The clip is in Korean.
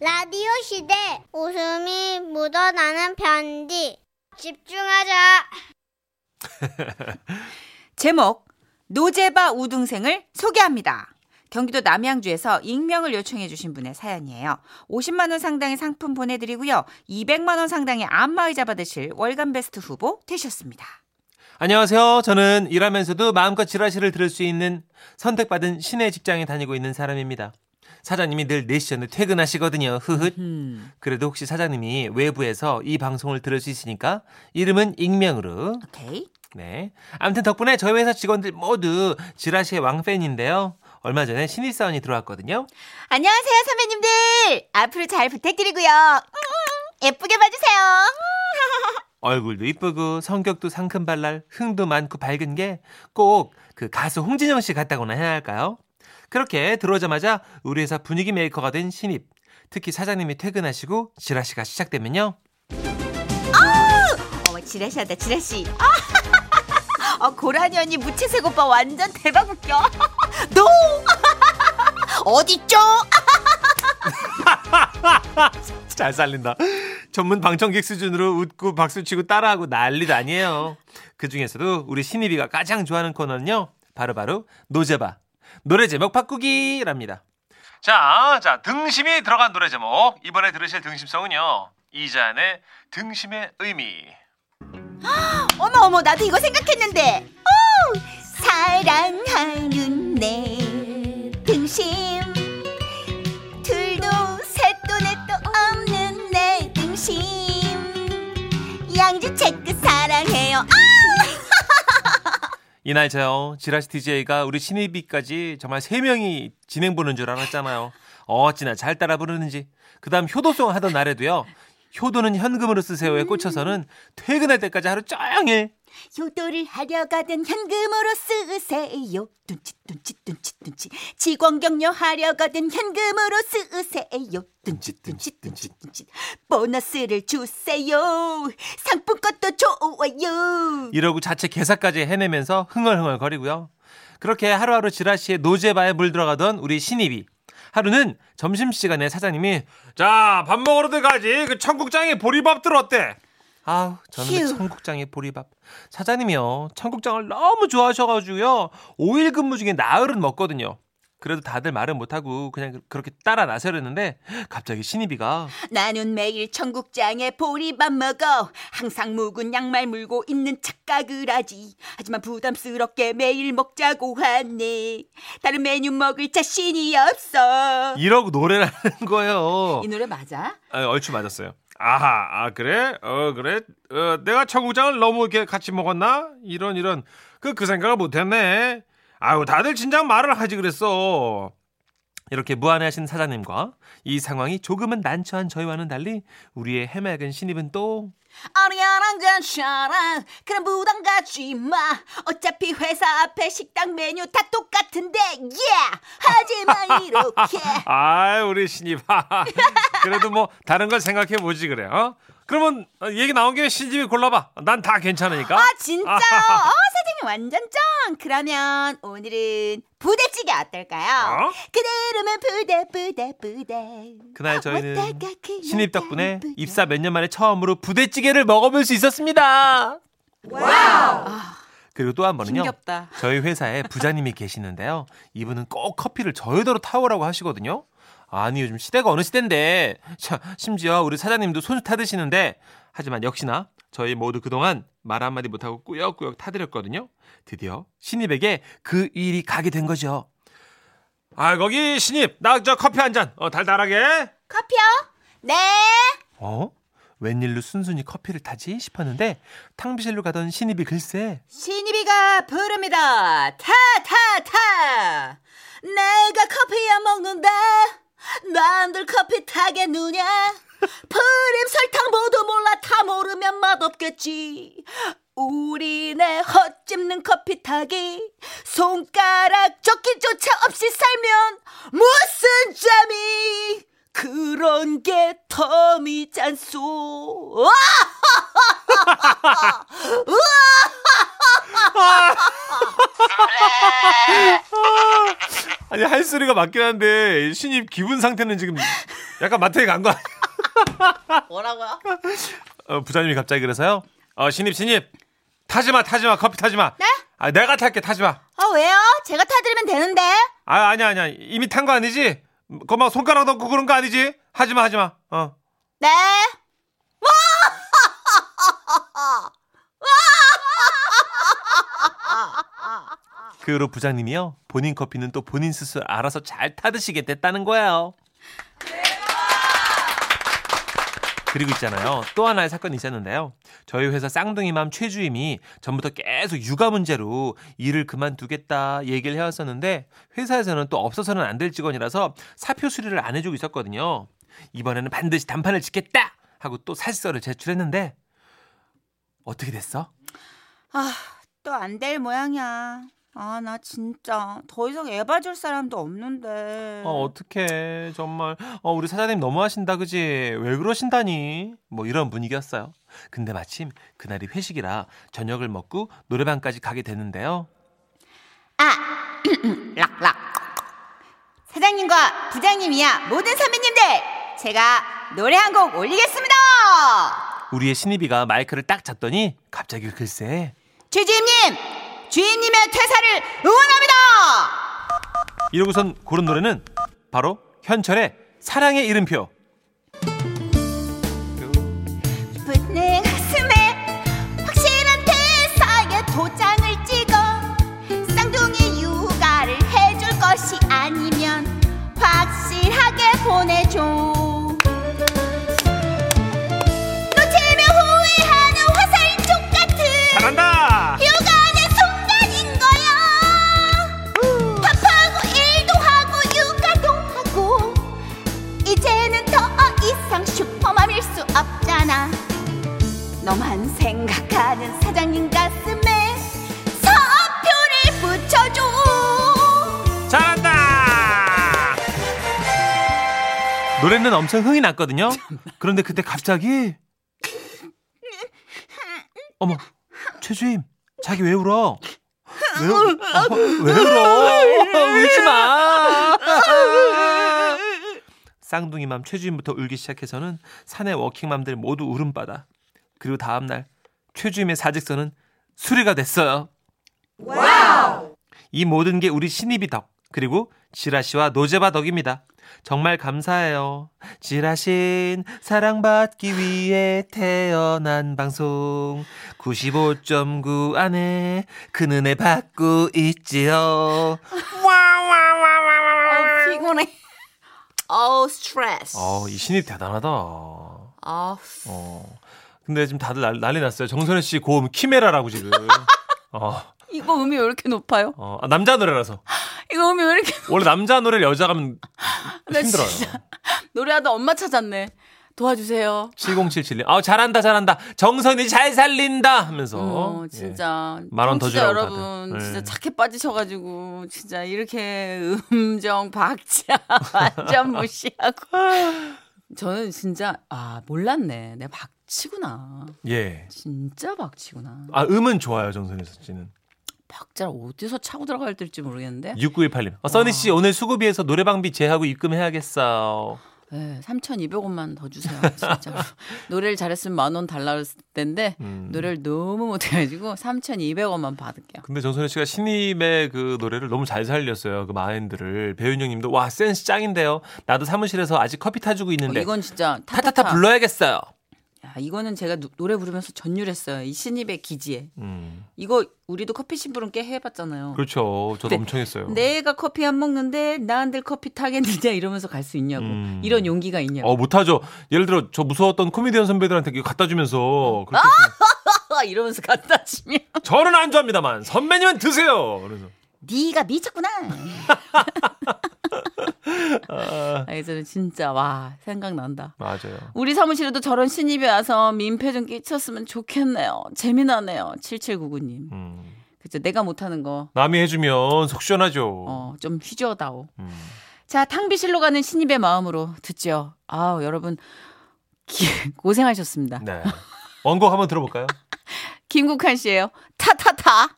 라디오 시대 웃음이 묻어나는 편지 집중하자 제목 노제바 우등생을 소개합니다. 경기도 남양주에서 익명을 요청해 주신 분의 사연이에요. 50만 원 상당의 상품 보내드리고요. 200만 원 상당의 안마의자 받으실 월간 베스트 후보 되셨습니다. 안녕하세요. 저는 일하면서도 마음껏 지라시를 들을 수 있는 선택받은 신의 직장에 다니고 있는 사람입니다. 사장님이 늘 4시 전에 퇴근하시거든요. 흐흐. 음, 그래도 혹시 사장님이 외부에서 이 방송을 들을 수 있으니까 이름은 익명으로. 오케이. 네. 아무튼 덕분에 저희 회사 직원들 모두 지라시의 왕팬인데요. 얼마 전에 신입사원이 들어왔거든요. 안녕하세요, 선배님들. 앞으로 잘 부탁드리고요. 음, 예쁘게 봐주세요. 얼굴도 이쁘고 성격도 상큼발랄 흥도 많고 밝은 게 꼭 그 가수 홍진영 씨 같다고나 해야 할까요? 그렇게 들어오자마자 우리 회사 분위기 메이커가 된 신입. 특히 사장님이 퇴근하시고 지라시가 시작되면요. 어머, 지라시하다, 지라시. 아, 어, 고라니 언니 무채색 오빠 완전 대박 웃겨. 노! 어딨죠? 잘 살린다. 전문 방청객 수준으로 웃고 박수치고 따라하고 난리도 아니에요. 그 중에서도 우리 신입이가 가장 좋아하는 코너는요. 바로바로 노제바. 노래 제목 바꾸기랍니다. 자, 자, 등심이 들어간 노래 제목. 이번에 들으실 등심성은요. 이잔의 등심의 의미. 어머, 어머, 나도 이거 생각했는데. 오! 사랑하는 내 등심. 둘도 셋도 넷도 없는 내 등심. 양주 체크 사랑해요. 이날 저요. 지라시 DJ가 우리 신입이까지 정말 세 명이 진행 보는 줄 알았잖아요. 어찌나 잘 따라 부르는지. 그 다음 효도송 하던 날에도요. 효도는 현금으로 쓰세요에 꽂혀서는 퇴근할 때까지 하루 종일 효도를 하려 가던 현금으로 쓰세요. 둔치 둔치 둔치 둔치. 직원 격려하려 가던 현금으로 쓰세요. 둔치 둔치 둔치 둔치. 보너스를 주세요. 상품권도 좋아요. 이러고 자체 개사까지 해내면서 흥얼흥얼 거리고요. 그렇게 하루하루 지라시에 노제바에 물들어가던 우리 신입이 하루는 점심시간에 사장님이 자 밥 먹으러 들어가지 그 청국장에 보리밥들 어때? 아우 저는 그 휴. 청국장에 보리밥 사장님이요 청국장을 너무 좋아하셔가지고요 5일 근무 중에 나흘은 먹거든요 그래도 다들 말은 못하고 그냥 그렇게 따라 나서려는데 갑자기 신입이가 나는 매일 청국장에 보리밥 먹어. 항상 묵은 양말 물고 있는 착각을 하지. 하지만 부담스럽게 매일 먹자고 하네. 다른 메뉴 먹을 자신이 없어. 이러고 노래를 하는 거예요 이 노래 맞아? 아, 얼추 맞았어요. 아하, 아 그래? 어 그래? 어 내가 청국장을 너무 이렇게 같이 먹었나? 이런 이런 그그 생각을 못했네. 아유 다들 진작 말을 하지 그랬어. 이렇게 무안해하신 사장님과 이 상황이 조금은 난처한 저희와는 달리 우리의 해맑은 신입은 또 아니야난 괜찮아. 그럼 부담 갖지 마. 어차피 회사 앞에 식당 메뉴 다 똑같은데. Yeah! 하지마 이렇게. 아 우리 신입 그래도 뭐 다른 걸 생각해 보지 그래 어? 그러면 어, 얘기 나온 김에 신입이 골라봐 난 다 괜찮으니까 아 진짜요? 어 사장님 완전 짱. 그러면 오늘은 부대찌개 어떨까요? 어? 그대 이름은 부대 부대 부대. 그날 저희는 어디가 그냥 신입 덕분에. 입사 몇 년 만에 처음으로 부대찌개를 먹어볼 수 있었습니다. 그리고 또 한 번은요. 힘겹다. 저희 회사에 부자님이 계시는데요. 이분은 꼭 커피를 저희더러 타오라고 하시거든요. 아니 요즘 시대가 어느 시대인데 자, 심지어 우리 사장님도 손수 타드시는데 하지만 역시나 저희 모두 그동안 말 한마디 못하고 꾸역꾸역 타드렸거든요. 드디어 신입에게 그 일이 가게 된 거죠. 아 거기 신입 나 저 커피 한잔 어, 달달하게 커피요? 네. 어? 웬일로 순순히 커피를 타지 싶었는데 탕비실로 가던 신입이 글쎄 신입이가 부릅니다. 타, 타, 타. 내가 커피야 먹는다. 남들 커피 타겠느냐? 프림 설탕 모두 몰라 다 모르면 맛없겠지. 우리네 헛집는 커피 타기 손가락 젓기조차 없이 살면 무슨 잠이 그런 게 덤이잖소. 아니 할 소리가 맞긴 한데 신입 기분 상태는 지금 약간 마트에 간 거. 뭐라고요? 어, 부장님이 갑자기 그래서요. 어 신입 신입 타지 마 타지 마 커피 타지 마. 네? 아 내가 탈게 타지 마. 아 왜요? 제가 타드리면 되는데. 아 아니야 아니야 이미 탄 거 아니지? 그거 막 손가락 넣고 그런 거 아니지? 하지 마 하지 마. 어. 네. 그 후로 부장님이요 본인 커피는 또 본인 스스로 알아서 잘 타드시게 됐다는 거예요. 그리고 있잖아요. 또 하나의 사건이 있었는데요. 저희 회사 쌍둥이맘 최주임이 전부터 계속 육아 문제로 일을 그만두겠다 얘기를 해왔었는데 회사에서는 또 없어서는 안 될 직원이라서 사표 수리를 안 해주고 있었거든요. 이번에는 반드시 단판을 짓겠다 하고 또 사실서를 제출했는데 어떻게 됐어? 아, 또 안 될 모양이야. 아, 나 진짜 더 이상 애 봐줄 사람도 없는데. 어, 어떡해. 정말. 어, 우리 사장님 너무하신다, 그지? 왜 그러신다니? 뭐 이런 분위기였어요. 근데 마침 그날이 회식이라 저녁을 먹고 노래방까지 가게 됐는데요. 아, 락락. 사장님과 부장님이야 모든 선배님들 제가 노래 한 곡 올리겠습니다. 우리의 신입이가 마이크를 딱 잡더니 갑자기 글쎄 주주임님, 주임님의 퇴사를 응원합니다. 이러고선 고른 노래는 바로 현철의 사랑의 이름표. 사장님 가슴에 사표를 붙여줘 잘한다! 노래는 엄청 흥이 났거든요. 그런데 그때 갑자기 어머 최주임 자기 왜 울어? 왜, 울- 아, 왜 울어? 울지 마. 쌍둥이맘 최주임부터 울기 시작해서는 사내 워킹맘들 모두 울음바다. 그리고 다음날 최주임의 사직서는 수리가 됐어요. 이 모든 게 우리 신입이 덕 그리고 지라시와 노제바 덕입니다. 정말 감사해요. 지라신 사랑받기 위해 태어난 방송 95.9 안에 큰 은혜 받고 있지요. 어, 피곤해 어우 스트레스 어, 이 신입 대단하다. 아 어. 근데 지금 다들 난- 난리 났어요. 정선혜 씨 고음 키메라라고 지금. 어, 이거 음이 왜 이렇게 높아요? 어, 아, 남자 노래라서. 이거 음이 왜 이렇게 원래 남자 노래를 여자가 하면 나 힘들어요. 진짜 노래하다 엄마 찾았네. 도와주세요. 7077님. 아, 잘한다, 잘한다. 정선이 잘 살린다 하면서. 어, 예. 진짜. 만원더 청취자 주라고 여러분, 다들. 진짜 예. 착해 빠지셔가지고, 진짜 이렇게 음정 박자 완전 무시하고. 저는 진짜, 아, 몰랐네. 내가 박 치구나. 예. 진짜 박치구나. 아, 음은 좋아요, 정선희 씨는. 박자를 어디서 차고 들어가야 될지 모르겠는데. 6918님. 어, 써니 씨 오늘 수고비에서 노래방비 제하고 입금해야겠어. 네, 3,200원만 더 주세요. 진짜. 노래를 잘했으면 만 원 달라 그랬을 텐데, 음. 노래를 너무 못해가지고 3,200원만 받을게요. 근데 정선혜 씨가 신입의 그 노래를 너무 잘 살렸어요. 그 마인드를. 배윤영 님도 와, 센스 짱인데요. 나도 사무실에서 아직 커피 타주고 어, 있는데. 이건 진짜 타타타 타타타 불러야겠어요. 야, 이거는 제가 노, 노래 부르면서 전율했어요. 이 신입의 기지에. 음. 이거 우리도 커피 심부름 꽤 해봤잖아요. 그렇죠. 저도 네. 엄청 했어요. 내가 커피 안 먹는데 나한테 커피 타겠느냐 이러면서 갈 수 있냐고. 음. 이런 용기가 있냐고. 어, 못하죠. 예를 들어, 저 무서웠던 코미디언 선배들한테 갖다 주면서. 그렇게 했으면 이러면서 갖다 주면 저는 안 좋아합니다만, 선배님은 드세요. 그래서. 네가 미쳤구나. 아, 그래서 진짜 와 생각난다. 맞아요. 우리 사무실에도 저런 신입이 와서 민폐 좀 끼쳤으면 좋겠네요. 재미나네요. 7799님. 음. 그죠 내가 못하는 거. 남이 해주면 속 시원하죠. 어, 좀 휘저어다오. 음. 자, 탕비실로 가는 신입의 마음으로 듣죠. 아우, 여러분, 기- 고생하셨습니다. 네. 원곡 한번 들어볼까요? 김국환 씨예요 타타타.